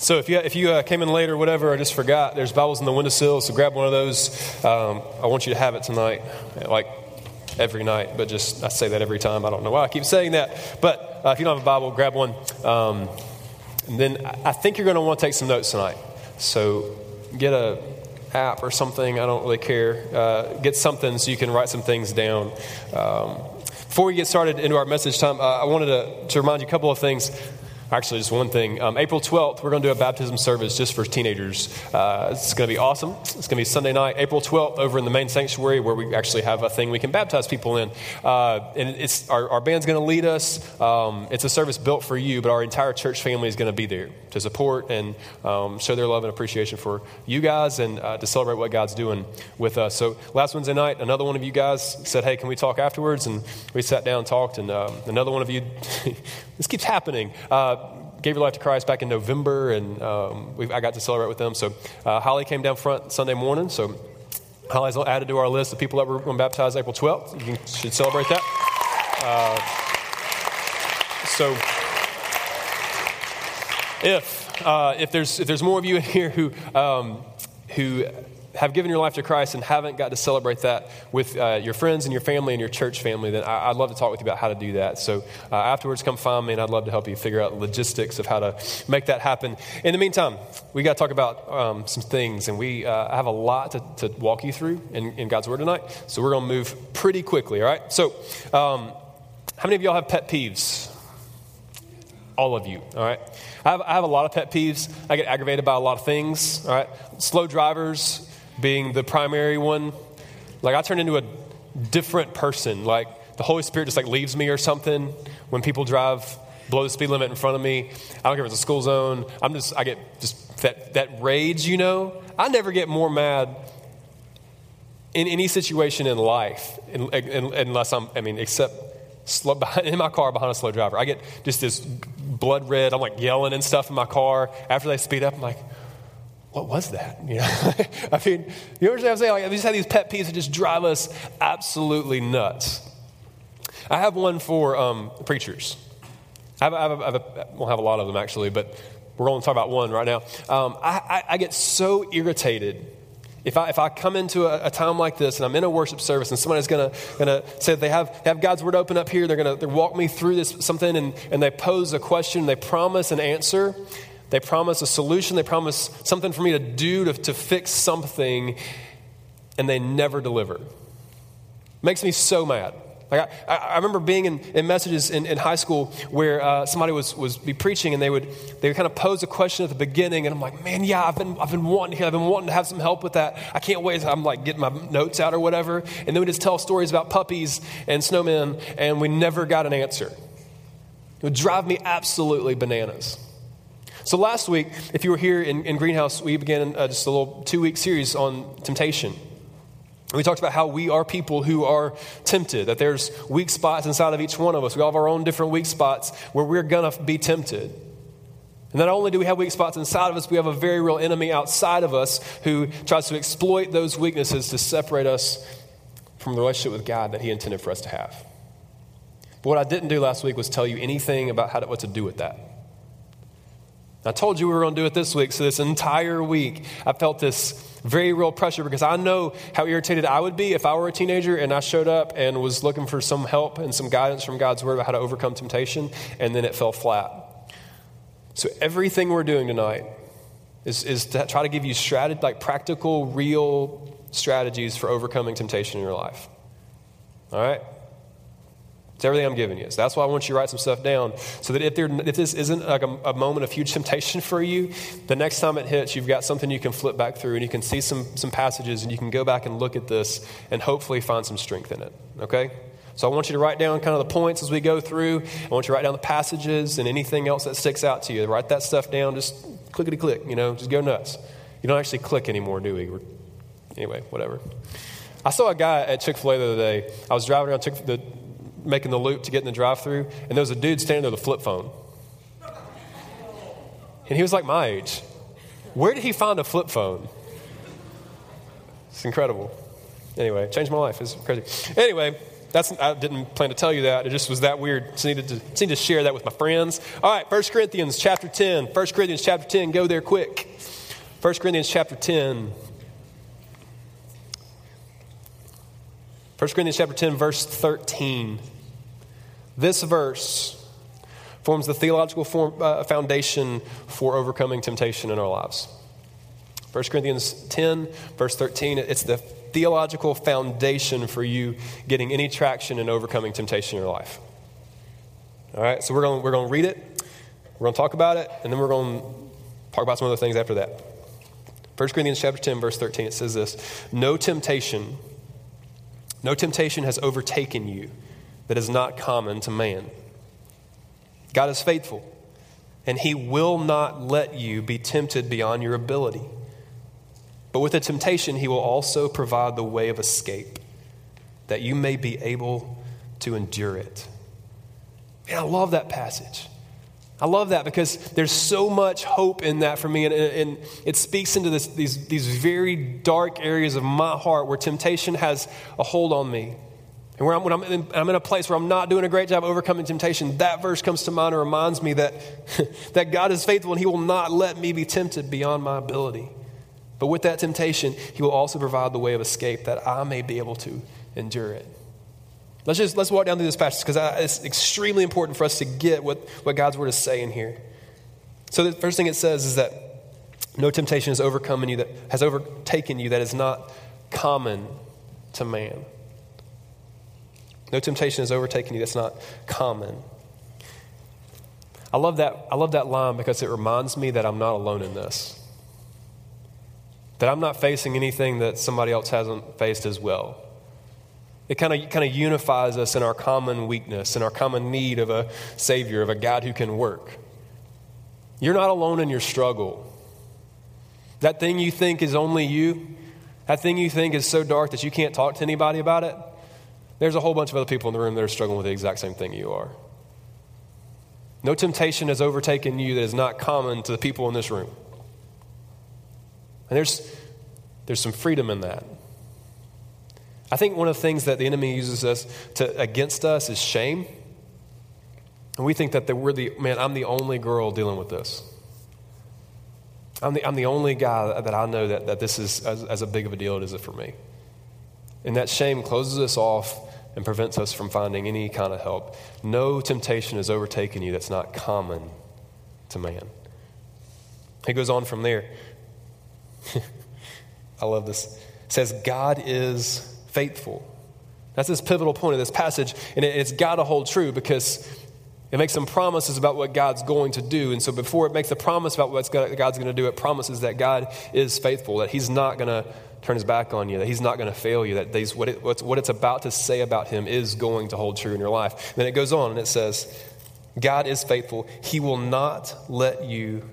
So if you, if you uh, came in late or whatever, I just forgot, there's Bibles in the windowsill, so grab one of those. Um, I want you to have it tonight, like every night, but just I say that every time. I don't know why I keep saying that. But uh, if you don't have a Bible, grab one. Um, and then I think you're going to want to take some notes tonight. So get a app or something. I don't really care. Uh, get something so you can write some things down. Um, before we get started into our message time, uh, I wanted to, to remind you a couple of things. Actually, just one thing. Um, April 12th, we're going to do a baptism service just for teenagers. Uh, it's going to be awesome. It's going to be Sunday night, April 12th, over in the main sanctuary where we actually have a thing we can baptize people in. Uh, and it's our, our band's going to lead us. Um, it's a service built for you, but our entire church family is going to be there to support and um, show their love and appreciation for you guys and uh, to celebrate what God's doing with us. So last Wednesday night, another one of you guys said, "Hey, can we talk afterwards?" And we sat down and talked. And um, another one of you, this keeps happening. Uh, gave your life to Christ back in November, and um, I got to celebrate with them. So uh, Holly came down front Sunday morning. So Holly's added to our list of people that were going to baptize April 12th. You should celebrate that. Uh, so if uh, if there's if there's more of you in here who um, who have given your life to Christ and haven't got to celebrate that with uh, your friends and your family and your church family, then I, would love to talk with you about how to do that. So uh, afterwards, come find me, and I'd love to help you figure out logistics of how to make that happen. In the meantime, we got to talk about um, some things, and we uh, have a lot to, to walk you through in, in, God's Word tonight. So we're going to move pretty quickly. All right. So, um, how many of y'all have pet peeves? All of you. All right. I have, I have a lot of pet peeves. I get aggravated by a lot of things. All right. Slow drivers being the primary one. Like I turn into a different person. Like the Holy Spirit just like leaves me or something when people drive below the speed limit in front of me. I don't care if it's a school zone. I'm just I get just that that rage, you know. I never get more mad in any situation in life unless I'm I mean except slow, in my car behind a slow driver. I get just this blood red. I'm like yelling and stuff in my car. After they speed up, I'm like, what was that? You know, I mean, you understand what I'm saying? Like, we just have these pet peeves that just drive us absolutely nuts. I have one for um, preachers. I have, I have, have have a lot of them actually, but we're going to talk about one right now. Um, I, I, get so irritated if I, if I come into a, a, time like this and I'm in a worship service and somebody's going to say they have, they have God's word open up here, they're going to walk me through this something and, and they pose a question, they promise an answer, they promise a solution, they promise something for me to do to, to fix something, and they never deliver. Makes me so mad. Like I, I remember being in, in messages in, in, high school where uh, somebody was, was be preaching and they would they would kind of pose a question at the beginning and I'm like, man, yeah, I've been I've been wanting to I've been wanting to have some help with that. I can't wait. I'm like getting my notes out or whatever, and then we just tell stories about puppies and snowmen, and we never got an answer. It would drive me absolutely bananas. So, last week, if you were here in, in Greenhouse, we began uh, just a little two week series on temptation. We talked about how we are people who are tempted, that there's weak spots inside of each one of us. We all have our own different weak spots where we're going to be tempted. And not only do we have weak spots inside of us, we have a very real enemy outside of us who tries to exploit those weaknesses to separate us from the relationship with God that He intended for us to have. But what I didn't do last week was tell you anything about how to, what to do with that. I told you we were going to do it this week, so this entire week I felt this very real pressure because I know how irritated I would be if I were a teenager and I showed up and was looking for some help and some guidance from God's Word about how to overcome temptation, and then it fell flat. So everything we're doing tonight is, is to try to give you strategy, like practical, real strategies for overcoming temptation in your life. All right? It's everything I'm giving you. So that's why I want you to write some stuff down so that if, there, if this isn't like a, a, moment of huge temptation for you, the next time it hits, you've got something you can flip back through and you can see some, some passages and you can go back and look at this and hopefully find some strength in it. Okay? So I want you to write down kind of the points as we go through. I want you to write down the passages and anything else that sticks out to you. Write that stuff down. Just clickety click, you know, just go nuts. You don't actually click anymore, do we? We're, anyway, whatever. I saw a guy at Chick fil A the other day. I was driving around Chick- the making the loop to get in the drive through, and there was a dude standing there with a flip phone. And he was like my age. Where did he find a flip phone? It's incredible. Anyway, changed my life. It's crazy. Anyway, That's, I didn't plan to tell you that. It just was that weird. Just needed to, just needed to share that with my friends. All right, 1 Corinthians chapter 10. 1 Corinthians chapter 10. Go there quick. 1 Corinthians chapter 10. 1 Corinthians chapter 10, verse 13. This verse forms the theological form, uh, foundation for overcoming temptation in our lives. 1 Corinthians 10, verse 13, it's the theological foundation for you getting any traction in overcoming temptation in your life. All right, so we're going we're going to read it, we're going to talk about it, and then we're going to talk about some other things after that. 1 Corinthians chapter 10, verse 13, it says this No temptation, no temptation has overtaken you that is not common to man. God is faithful, and he will not let you be tempted beyond your ability. But with the temptation, he will also provide the way of escape, that you may be able to endure it. And I love that passage. I love that because there's so much hope in that for me, and, and it speaks into this, these, these very dark areas of my heart where temptation has a hold on me. And where I'm, when I'm in, I'm in a place where I'm not doing a great job overcoming temptation, that verse comes to mind and reminds me that, that God is faithful and He will not let me be tempted beyond my ability. But with that temptation, He will also provide the way of escape that I may be able to endure it. Let's just let's walk down through this passage because it's extremely important for us to get what, what God's word is saying here. So the first thing it says is that no temptation has overcome you that has overtaken you that is not common to man. No temptation has overtaken you that's not common. I love that, I love that line because it reminds me that I'm not alone in this. That I'm not facing anything that somebody else hasn't faced as well. It kind of, kind of unifies us in our common weakness and our common need of a Savior, of a God who can work. You're not alone in your struggle. That thing you think is only you, that thing you think is so dark that you can't talk to anybody about it, there's a whole bunch of other people in the room that are struggling with the exact same thing you are. No temptation has overtaken you that is not common to the people in this room. And there's, there's some freedom in that. I think one of the things that the enemy uses us to, against us is shame. And we think that we're the, man, I'm the only girl dealing with this. I'm the, I'm the only guy that I know that, that this is as, as a big of a deal as it is for me. And that shame closes us off and prevents us from finding any kind of help. No temptation has overtaken you that's not common to man. He goes on from there. I love this. It says, God is faithful. That's this pivotal point of this passage, and it's got to hold true because it makes some promises about what God's going to do. And so before it makes a promise about what God's going to do, it promises that God is faithful, that He's not going to turn his back on you, that he's not going to fail you, that these, what, it, what it's about to say about him is going to hold true in your life. And then it goes on and it says, God is faithful. He will not let you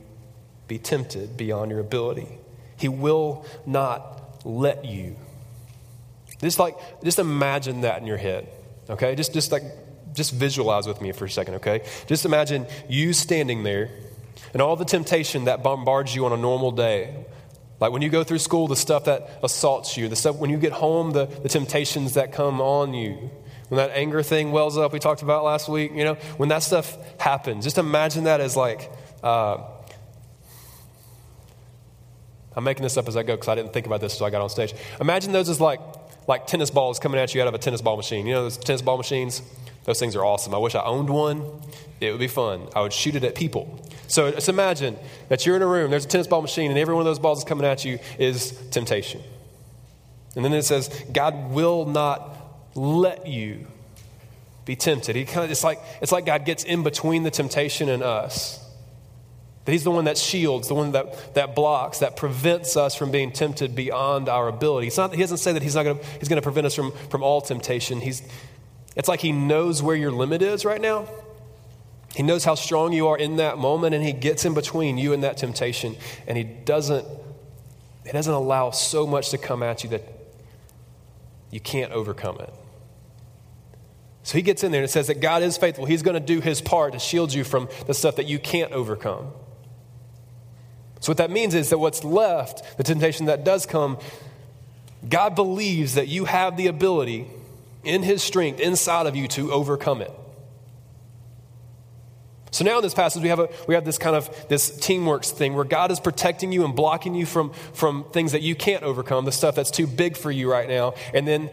be tempted beyond your ability. He will not let you. Just like, just imagine that in your head, okay? Just, just like, just visualize with me for a second, okay? Just imagine you standing there and all the temptation that bombards you on a normal day like when you go through school, the stuff that assaults you, the stuff when you get home, the, the temptations that come on you. When that anger thing wells up, we talked about last week, you know, when that stuff happens, just imagine that as like, uh, I'm making this up as I go because I didn't think about this until I got on stage. Imagine those as like, like tennis balls coming at you out of a tennis ball machine. You know those tennis ball machines? Those things are awesome. I wish I owned one. It would be fun. I would shoot it at people. So just imagine that you're in a room, there's a tennis ball machine, and every one of those balls that's coming at you is temptation. And then it says, God will not let you be tempted. He kind of it's like it's like God gets in between the temptation and us. That he's the one that shields, the one that, that blocks, that prevents us from being tempted beyond our ability. It's not, he doesn't say that he's not gonna, he's going to prevent us from, from all temptation. He's, it's like he knows where your limit is right now. He knows how strong you are in that moment, and He gets in between you and that temptation, and He doesn't, he doesn't allow so much to come at you that you can't overcome it. So He gets in there and says that God is faithful. He's going to do His part to shield you from the stuff that you can't overcome. So, what that means is that what's left, the temptation that does come, God believes that you have the ability in His strength inside of you to overcome it. So now in this passage, we have, a, we have this kind of this teamwork thing where God is protecting you and blocking you from, from things that you can't overcome, the stuff that's too big for you right now. And then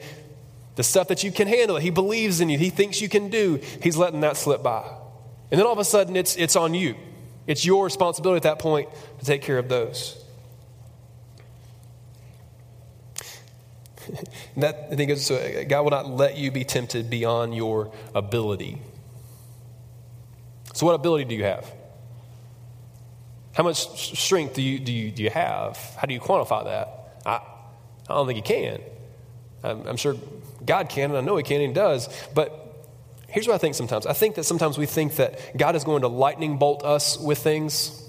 the stuff that you can handle, He believes in you, He thinks you can do, He's letting that slip by. And then all of a sudden, it's, it's on you. It's your responsibility at that point to take care of those. that I think is so uh, God will not let you be tempted beyond your ability. So, what ability do you have? How much strength do you, do you, do you have? How do you quantify that? I, I don't think you can. I'm, I'm sure God can, and I know He can, and He does. But here's what I think sometimes I think that sometimes we think that God is going to lightning bolt us with things.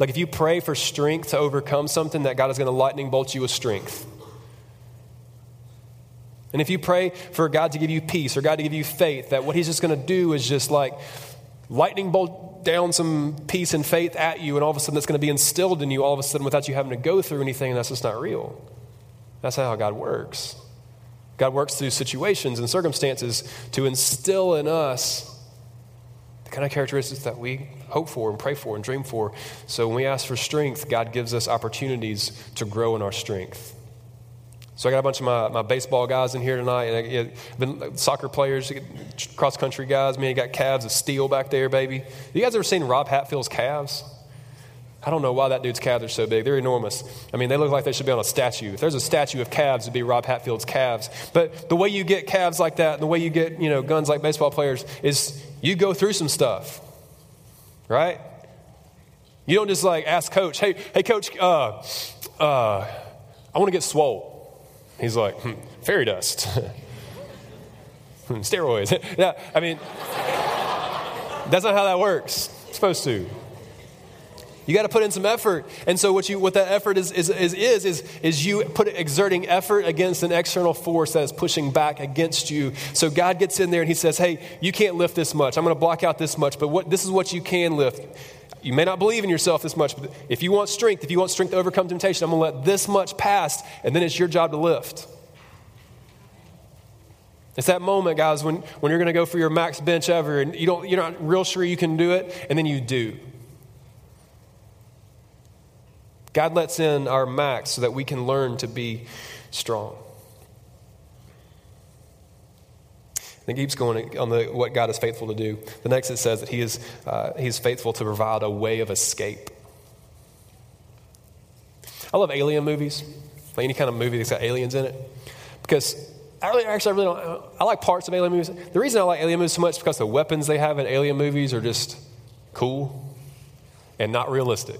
Like if you pray for strength to overcome something, that God is going to lightning bolt you with strength. And if you pray for God to give you peace or God to give you faith, that what He's just going to do is just like lightning bolt down some peace and faith at you, and all of a sudden that's going to be instilled in you all of a sudden without you having to go through anything, and that's just not real. That's not how God works. God works through situations and circumstances to instill in us the kind of characteristics that we hope for and pray for and dream for. So when we ask for strength, God gives us opportunities to grow in our strength. So I got a bunch of my, my baseball guys in here tonight. And I, been uh, soccer players, cross country guys. Man, you got calves of steel back there, baby. You guys ever seen Rob Hatfield's calves? I don't know why that dude's calves are so big. They're enormous. I mean, they look like they should be on a statue. If there's a statue of calves, it'd be Rob Hatfield's calves. But the way you get calves like that, and the way you get, you know, guns like baseball players, is you go through some stuff, right? You don't just like ask coach, hey, hey, coach, uh, uh, I want to get swole. He's like, hmm, fairy dust. Hmm, steroids. yeah, I mean, that's not how that works. It's supposed to. You got to put in some effort. And so what you what that effort is is is is is, you put exerting effort against an external force that is pushing back against you. So God gets in there and he says, "Hey, you can't lift this much. I'm going to block out this much, but what this is what you can lift." You may not believe in yourself this much, but if you want strength, if you want strength to overcome temptation, I'm going to let this much pass, and then it's your job to lift. It's that moment, guys, when, when you're going to go for your max bench ever, and you don't, you're not real sure you can do it, and then you do. God lets in our max so that we can learn to be strong. It keeps going on the, what God is faithful to do. The next it says that He is, uh, he is faithful to provide a way of escape. I love alien movies, like any kind of movie that's got aliens in it, because I really, actually, I really don't. I like parts of alien movies. The reason I like alien movies so much is because the weapons they have in alien movies are just cool and not realistic.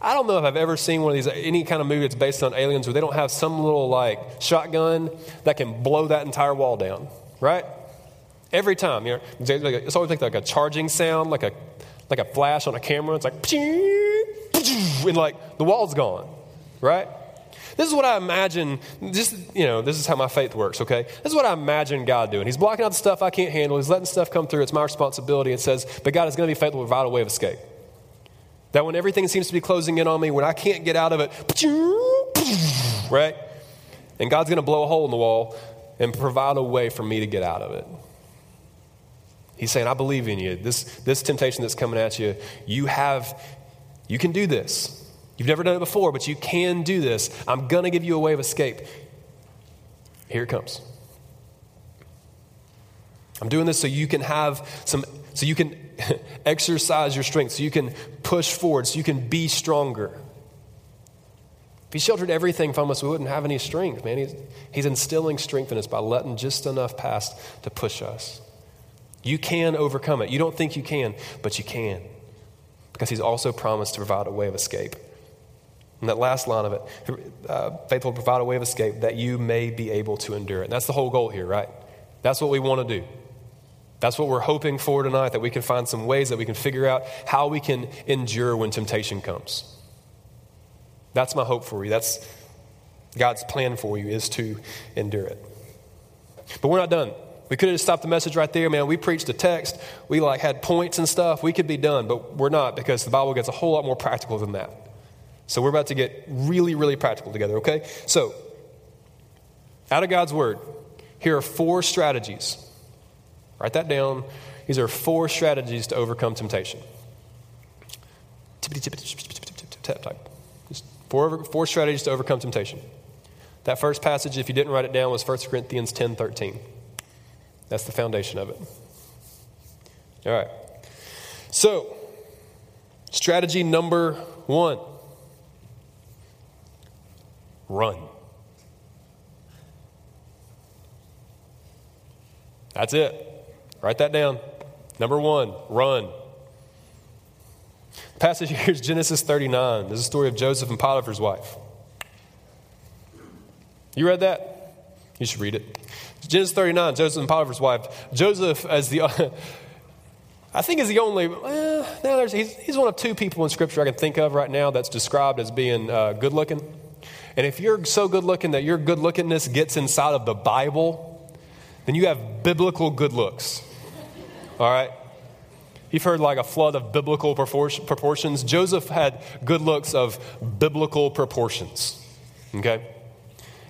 I don't know if I've ever seen one of these, any kind of movie that's based on aliens where they don't have some little like shotgun that can blow that entire wall down, right? Every time, you know, it's always like, like a charging sound, like a, like a flash on a camera. It's like, and like the wall's gone, right? This is what I imagine, just, you know, this is how my faith works, okay? This is what I imagine God doing. He's blocking out the stuff I can't handle. He's letting stuff come through. It's my responsibility. It says, but God is going to be faithful to provide a way of escape. That when everything seems to be closing in on me, when I can't get out of it, right? And God's going to blow a hole in the wall and provide a way for me to get out of it. He's saying, I believe in you. This, this temptation that's coming at you, you have, you can do this. You've never done it before, but you can do this. I'm going to give you a way of escape. Here it comes. I'm doing this so you can have some, so you can exercise your strength, so you can push forward, so you can be stronger. If he sheltered everything from us, we wouldn't have any strength, man. He's, he's instilling strength in us by letting just enough pass to push us. You can overcome it. You don't think you can, but you can. Because he's also promised to provide a way of escape. And that last line of it, uh, faithful provide a way of escape that you may be able to endure it. And that's the whole goal here, right? That's what we want to do. That's what we're hoping for tonight, that we can find some ways that we can figure out how we can endure when temptation comes. That's my hope for you. That's God's plan for you is to endure it. But we're not done. We could have stopped the message right there, man. We preached a text. We like had points and stuff. We could be done, but we're not because the Bible gets a whole lot more practical than that. So we're about to get really, really practical together, okay? So, out of God's word, here are four strategies. Write that down. These are four strategies to overcome temptation. Just four, four strategies to overcome temptation. That first passage, if you didn't write it down, was 1 Corinthians 10 13. That's the foundation of it. All right. So, strategy number one run. That's it. Write that down. Number one, run. The passage here is Genesis 39. This is the story of Joseph and Potiphar's wife. You read that? You should read it. Genesis 39, Joseph and Potiphar's wife. Joseph, as the, I think, is the only, well, no, he's, he's, one of two people in Scripture I can think of right now that's described as being uh, good looking. And if you're so good looking that your good lookingness gets inside of the Bible, then you have biblical good looks. All right? You've heard like a flood of biblical proportions. Joseph had good looks of biblical proportions. Okay?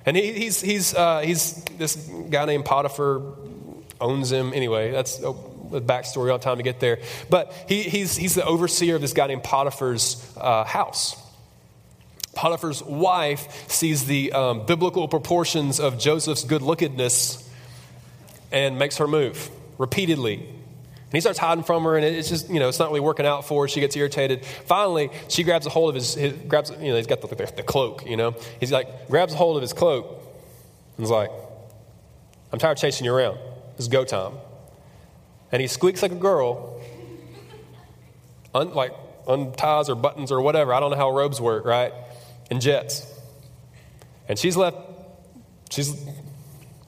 And he, he's, he's, uh, he's this guy named Potiphar owns him. Anyway, that's a, backstory on time to get there. But he, he's, he's the overseer of this guy named Potiphar's uh, house. Potiphar's wife sees the um, biblical proportions of Joseph's good lookedness and makes her move repeatedly. And he starts hiding from her, and it's just, you know, it's not really working out for her. She gets irritated. Finally, she grabs a hold of his, his grabs, you know, he's got the, the, cloak, you know. He's like, grabs a hold of his cloak and is like, I'm tired of chasing you around. It's go time. And he squeaks like a girl, un, like unties or buttons or whatever. I don't know how robes work, right? And jets. And she's left, she's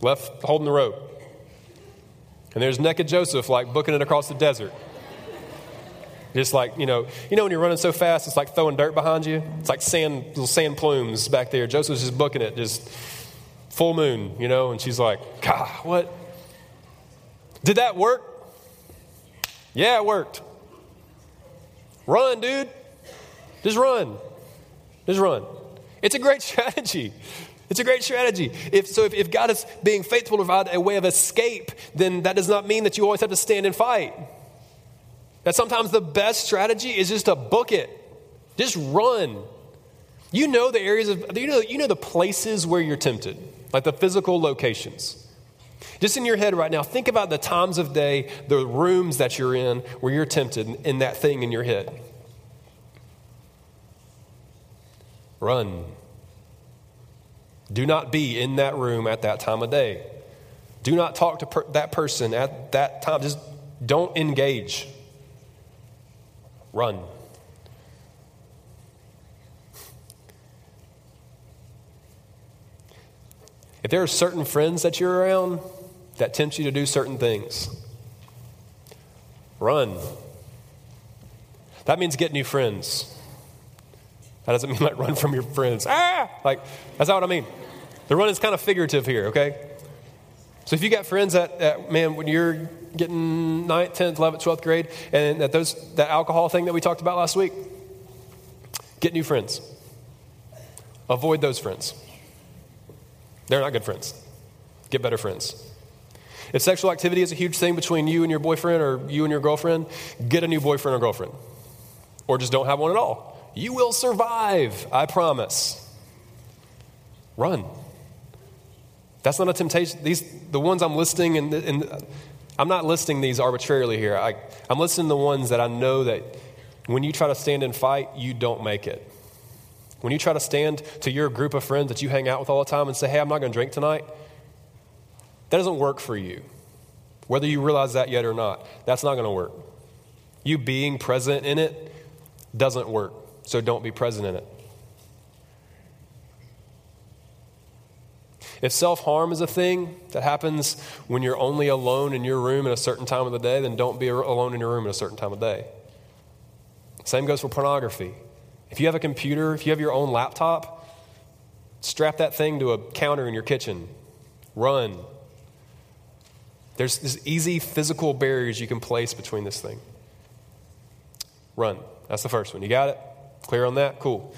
left holding the rope. And there's naked Joseph, like booking it across the desert. Just like, you know, you know when you're running so fast, it's like throwing dirt behind you? It's like sand, little sand plumes back there. Joseph's just booking it, just full moon, you know, and she's like, God, what? Did that work? Yeah, it worked. Run, dude. Just run. Just run. It's a great strategy. It's a great strategy. If, so, if, if God is being faithful to provide a way of escape, then that does not mean that you always have to stand and fight. That sometimes the best strategy is just to book it, just run. You know the areas of, you know, you know the places where you're tempted, like the physical locations. Just in your head right now, think about the times of day, the rooms that you're in where you're tempted in that thing in your head. Run. Do not be in that room at that time of day. Do not talk to per- that person at that time. Just don't engage. Run. If there are certain friends that you're around that tempt you to do certain things, run. That means get new friends. That doesn't mean like run from your friends. Ah! Like, that's not what I mean. The run is kind of figurative here, okay? So if you got friends that, that man, when you're getting 9th, 10th, 11th, 12th grade, and that those that alcohol thing that we talked about last week, get new friends. Avoid those friends. They're not good friends. Get better friends. If sexual activity is a huge thing between you and your boyfriend or you and your girlfriend, get a new boyfriend or girlfriend. Or just don't have one at all. You will survive, I promise. Run. That's not a temptation. These, the ones I'm listing, and, and I'm not listing these arbitrarily here. I, I'm listing the ones that I know that when you try to stand and fight, you don't make it. When you try to stand to your group of friends that you hang out with all the time and say, hey, I'm not going to drink tonight, that doesn't work for you. Whether you realize that yet or not, that's not going to work. You being present in it doesn't work so don't be present in it. If self harm is a thing that happens when you're only alone in your room at a certain time of the day, then don't be alone in your room at a certain time of day. Same goes for pornography. If you have a computer, if you have your own laptop, strap that thing to a counter in your kitchen. Run. There's, there's easy physical barriers you can place between this thing. Run. That's the first one. You got it? Clear on that? Cool.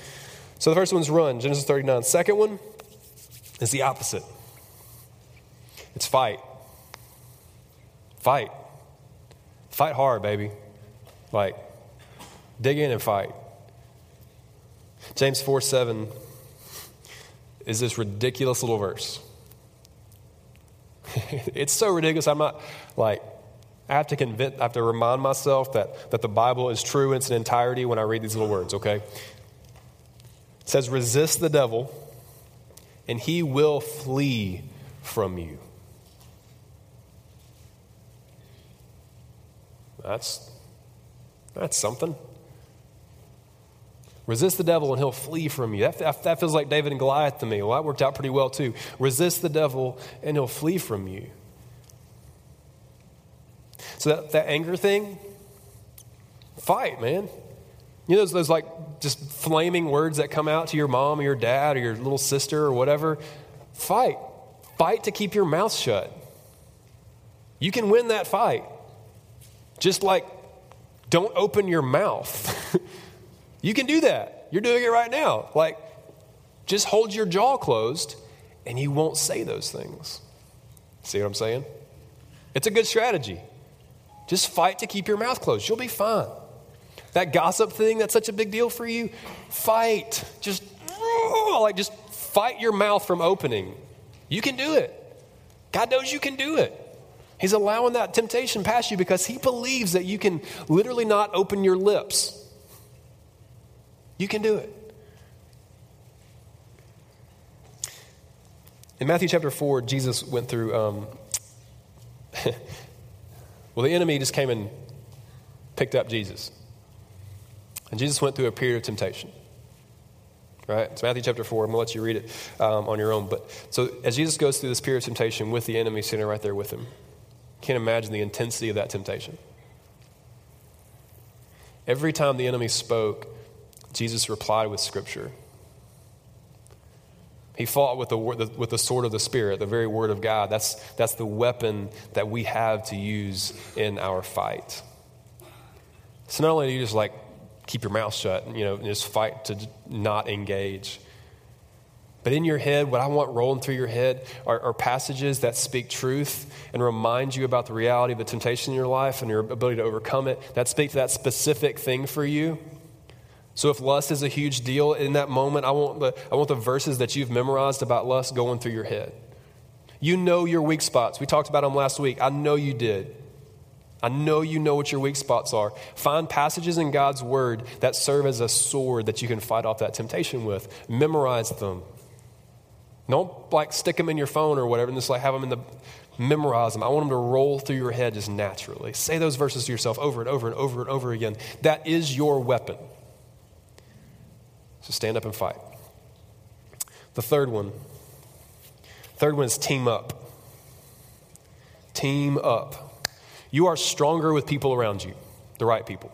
So the first one's run, Genesis 39. Second one is the opposite It's fight. Fight. Fight hard, baby. Like, dig in and fight. James 4 7 is this ridiculous little verse. it's so ridiculous. I'm not like, I have to convince, I have to remind myself that, that the Bible is true in its entirety when I read these little words, okay? It says, resist the devil, and he will flee from you. That's, that's something. Resist the devil and he'll flee from you. That, that, feels like David and Goliath to me. Well, that worked out pretty well too. Resist the devil and he'll flee from you. So that, that anger thing, fight, man. You know those, those like just flaming words that come out to your mom or your dad or your little sister or whatever? Fight. Fight to keep your mouth shut. You can win that fight. Just like don't open your mouth. you can do that. You're doing it right now. Like, just hold your jaw closed and you won't say those things. See what I'm saying? It's a good strategy. Just fight to keep your mouth closed. You'll be fine. That gossip thing that's such a big deal for you, fight. Just like just fight your mouth from opening. You can do it. God knows you can do it. He's allowing that temptation past you because he believes that you can literally not open your lips. You can do it. In Matthew chapter 4, Jesus went through. Um, well, the enemy just came and picked up Jesus. And Jesus went through a period of temptation. Right? It's Matthew chapter 4. I'm going to let you read it um, on your own. But so as Jesus goes through this period of temptation with the enemy sitting right there with him, can't imagine the intensity of that temptation. Every time the enemy spoke, Jesus replied with Scripture. He fought with the, with the sword of the Spirit, the very word of God. That's, that's the weapon that we have to use in our fight. So not only do you just like keep your mouth shut, you know, and just fight to not engage, but in your head, what I want rolling through your head are, are, passages that speak truth and remind you about the reality of the temptation in your life and your ability to overcome it, that speak to that specific thing for you. So if lust is a huge deal in that moment, I want the, I want the verses that you've memorized about lust going through your head. You know your weak spots. We talked about them last week. I know you did. I know you know what your weak spots are. Find passages in God's word that serve as a sword that you can fight off that temptation with. Memorize them. Don't like stick them in your phone or whatever and just like have them in the memorize them. I want them to roll through your head just naturally. Say those verses to yourself over and over and over and over again. That is your weapon. So stand up and fight. The third one. Third one is team up. Team up. You are stronger with people around you, the right people.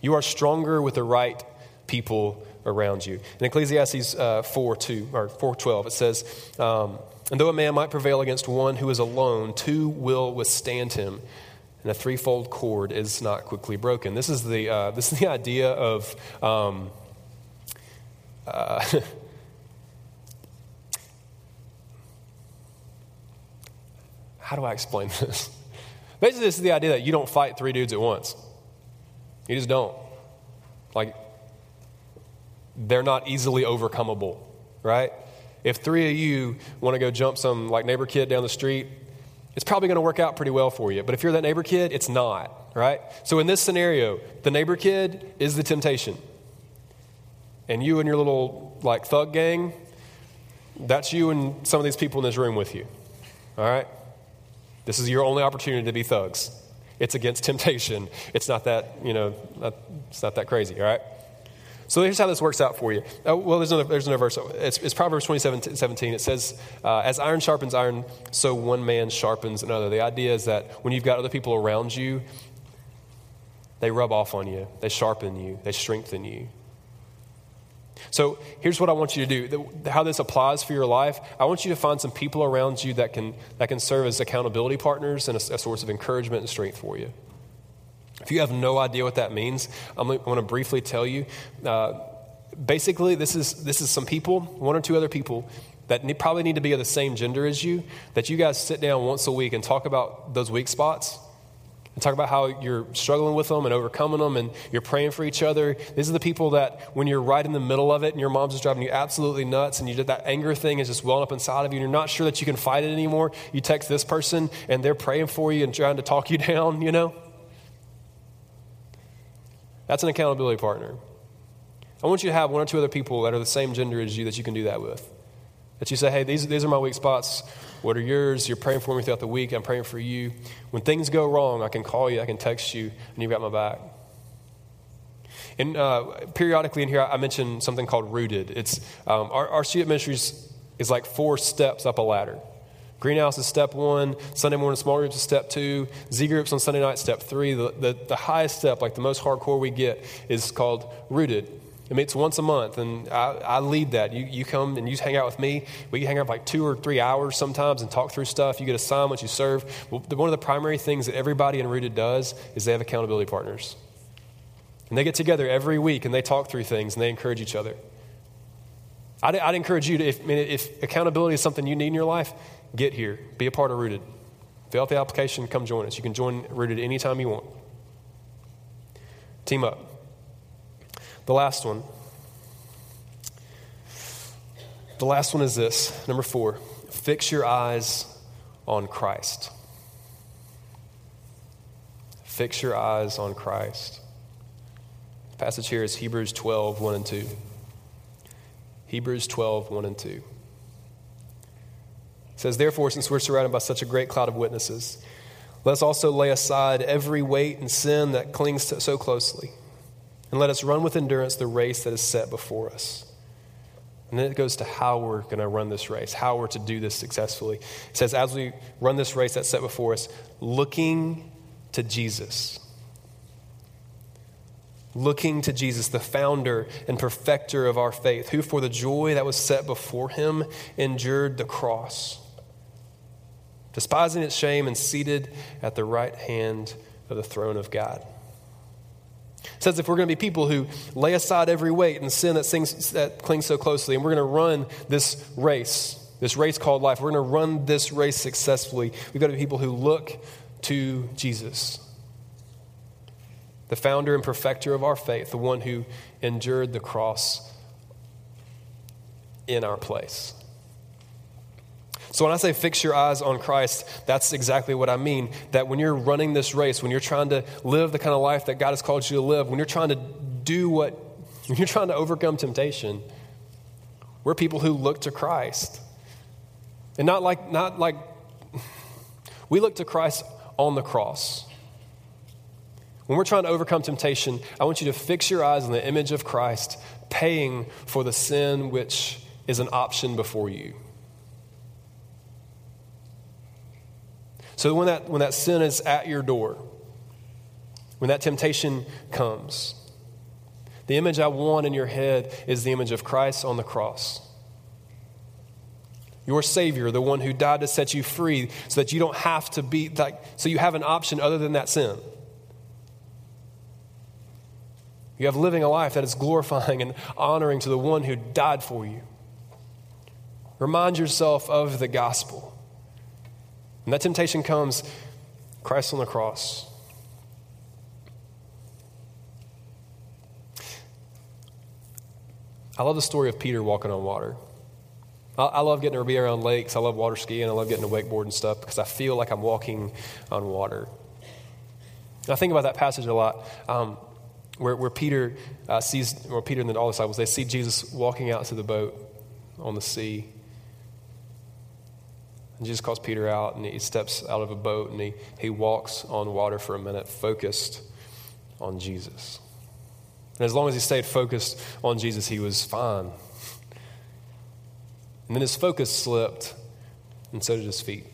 You are stronger with the right people around you. In Ecclesiastes uh, 4 2, or 412, it says, um, And though a man might prevail against one who is alone, two will withstand him. And a threefold cord is not quickly broken. This is the, uh, this is the idea of. Um, uh, how do I explain this? Basically, this is the idea that you don't fight three dudes at once. You just don't. Like, they're not easily overcomable, right? If three of you want to go jump some like neighbor kid down the street, it's probably going to work out pretty well for you. But if you're that neighbor kid, it's not, right? So in this scenario, the neighbor kid is the temptation. And you and your little like thug gang, that's you and some of these people in this room with you. All right? This is your only opportunity to be thugs. It's against temptation. It's not that, you know, not, it's not that crazy, all right? So here's how this works out for you. Uh, well, there's another, there's another verse. It's, it's Proverbs 27 17. It says, uh, As iron sharpens iron, so one man sharpens another. The idea is that when you've got other people around you, they rub off on you, they sharpen you, they strengthen you. So here's what I want you to do. How this applies for your life. I want you to find some people around you that can, that can serve as accountability partners and a, a source of encouragement and strength for you. If you have no idea what that means, I'm going to briefly tell you. Uh, basically, this is, this is some people, one or two other people, that probably need to be of the same gender as you, that you guys sit down once a week and talk about those weak spots talk about how you're struggling with them and overcoming them and you're praying for each other. These are the people that when you're right in the middle of it and your mom's just driving you absolutely nuts and you did that anger thing is just welling up inside of you and you're not sure that you can fight it anymore, you text this person and they're praying for you and trying to talk you down, you know? That's an accountability partner. I want you to have one or two other people that are the same gender as you that you can do that with. That you say, hey, these, these are my weak spots. What are yours? You're praying for me throughout the week. I'm praying for you. When things go wrong, I can call you, I can text you, and you've got my back. And uh, periodically in here, I mentioned something called Rooted. It's um, our, our student ministries is like four steps up a ladder. Greenhouse is step one. Sunday morning small groups is step two. Z groups on Sunday night, step three. The, the, the highest step, like the most hardcore we get, is called Rooted. It meets once a month, and I, I, lead that. You, you come and you hang out with me. We hang out for like two or three hours sometimes and talk through stuff. You get assigned what you serve. Well, one of the primary things that everybody in Rooted does is they have accountability partners. And they get together every week and they talk through things and they encourage each other. I'd, I'd encourage you to, if, I mean, if accountability is something you need in your life, get here. Be a part of Rooted. Fill out the application, come join us. You can join Rooted anytime you want. Team up. The last one. The last one is this number four fix your eyes on Christ. Fix your eyes on Christ. The passage here is Hebrews 12, 1 and 2. Hebrews 12, 1 and 2. It says, Therefore, since we're surrounded by such a great cloud of witnesses, let's also lay aside every weight and sin that clings so closely and let us run with endurance the race that is set before us. And then it goes to how we're going to run this race, how we're to do this successfully. It says, as we run this race that's set before us, looking to Jesus. Looking to Jesus, the founder and perfecter of our faith, who for the joy that was set before him endured the cross, despising its shame and seated at the right hand of the throne of God. It says if we're going to be people who lay aside every weight and sin that, sings, that clings so closely, and we're going to run this race, this race called life, we're going to run this race successfully, we've got to be people who look to Jesus, the founder and perfecter of our faith, the one who endured the cross in our place. So when I say fix your eyes on Christ, that's exactly what I mean. That when you're running this race, when you're trying to live the kind of life that God has called you to live, when you're trying to do what, when you're trying to overcome temptation, we're people who look to Christ. And not like, not like, we look to Christ on the cross. When we're trying to overcome temptation, I want you to fix your eyes on the image of Christ, paying for the sin which is an option before you. So when that, when that sin is at your door, when that temptation comes, the image I want in your head is the image of Christ on the cross. Your Savior, the one who died to set you free so that you don't have to be like, so you have an option other than that sin. You have living a life that is glorifying and honoring to the one who died for you. Remind yourself of the gospel. When that temptation comes, Christ on the cross. I love the story of Peter walking on water. I, I love getting to be around lakes. I love water skiing. I love getting to wakeboard and stuff because I feel like I'm walking on water. And I think about that passage a lot. Um, where, where, Peter uh, sees, or Peter and all the disciples, they see Jesus walking out to the boat on the sea. And Jesus calls Peter out and he steps out of a boat and he, he walks on water for a minute, focused on Jesus. And as long as he stayed focused on Jesus, he was fine. And then his focus slipped, and so did his feet.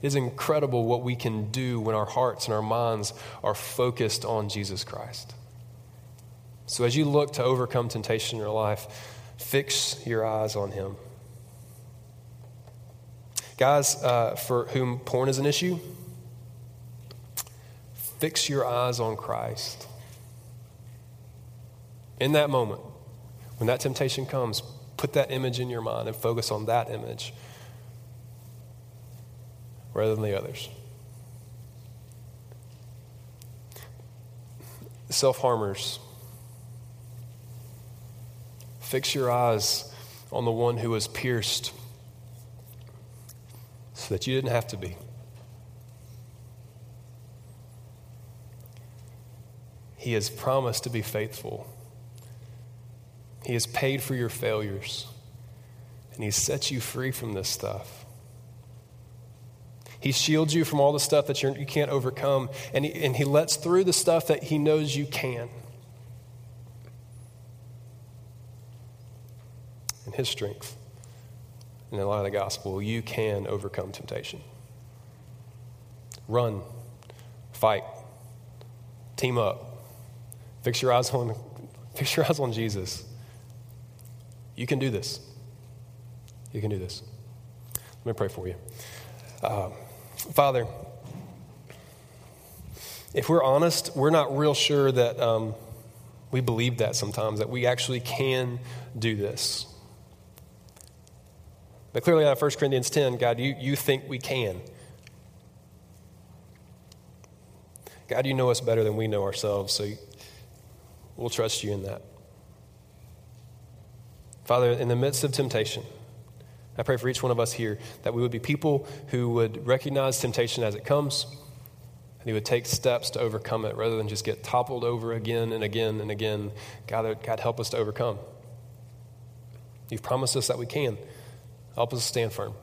It is incredible what we can do when our hearts and our minds are focused on Jesus Christ. So, as you look to overcome temptation in your life, Fix your eyes on him. Guys, uh, for whom porn is an issue, fix your eyes on Christ. In that moment, When that temptation comes, put that image in your mind and focus on that image rather than the others. Self harmers, fix your eyes on the one who was pierced so that you didn't have to be. He has promised to be faithful. He has paid for your failures. And He sets you free from this stuff. He shields you from all the stuff that you're, you can not overcome, and he, and he lets through the stuff that He knows you can. His strength, in the light of the gospel, you can overcome temptation. Run, fight, team up, fix your eyes on, fix your eyes on Jesus. You can do this. You can do this. Let me pray for you. Um, Father, if we're honest, we're not real sure that um, we believe that sometimes, that we actually can do this. But clearly, out of 1 Corinthians 10, God, you, you think we can. God, you know us better than we know ourselves, so we'll trust you in that. Father, in the midst of temptation, I pray for each one of us here that we would be people who would recognize temptation as it comes and he would take steps to overcome it rather than just get toppled over again and again and again. God, God help us to overcome. You've promised us that we can. Help us stand firm.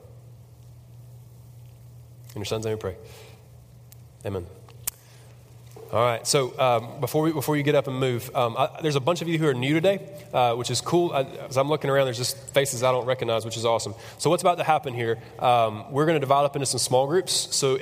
In your son's name we pray. Amen. All right. So um, before we, before you get up and move, um, I, there's a bunch of you who are new today, uh, which is cool. I, as I'm looking around, there's just faces I don't recognize, which is awesome. So what's about to happen here? Um, we're going to divide up into some small groups. So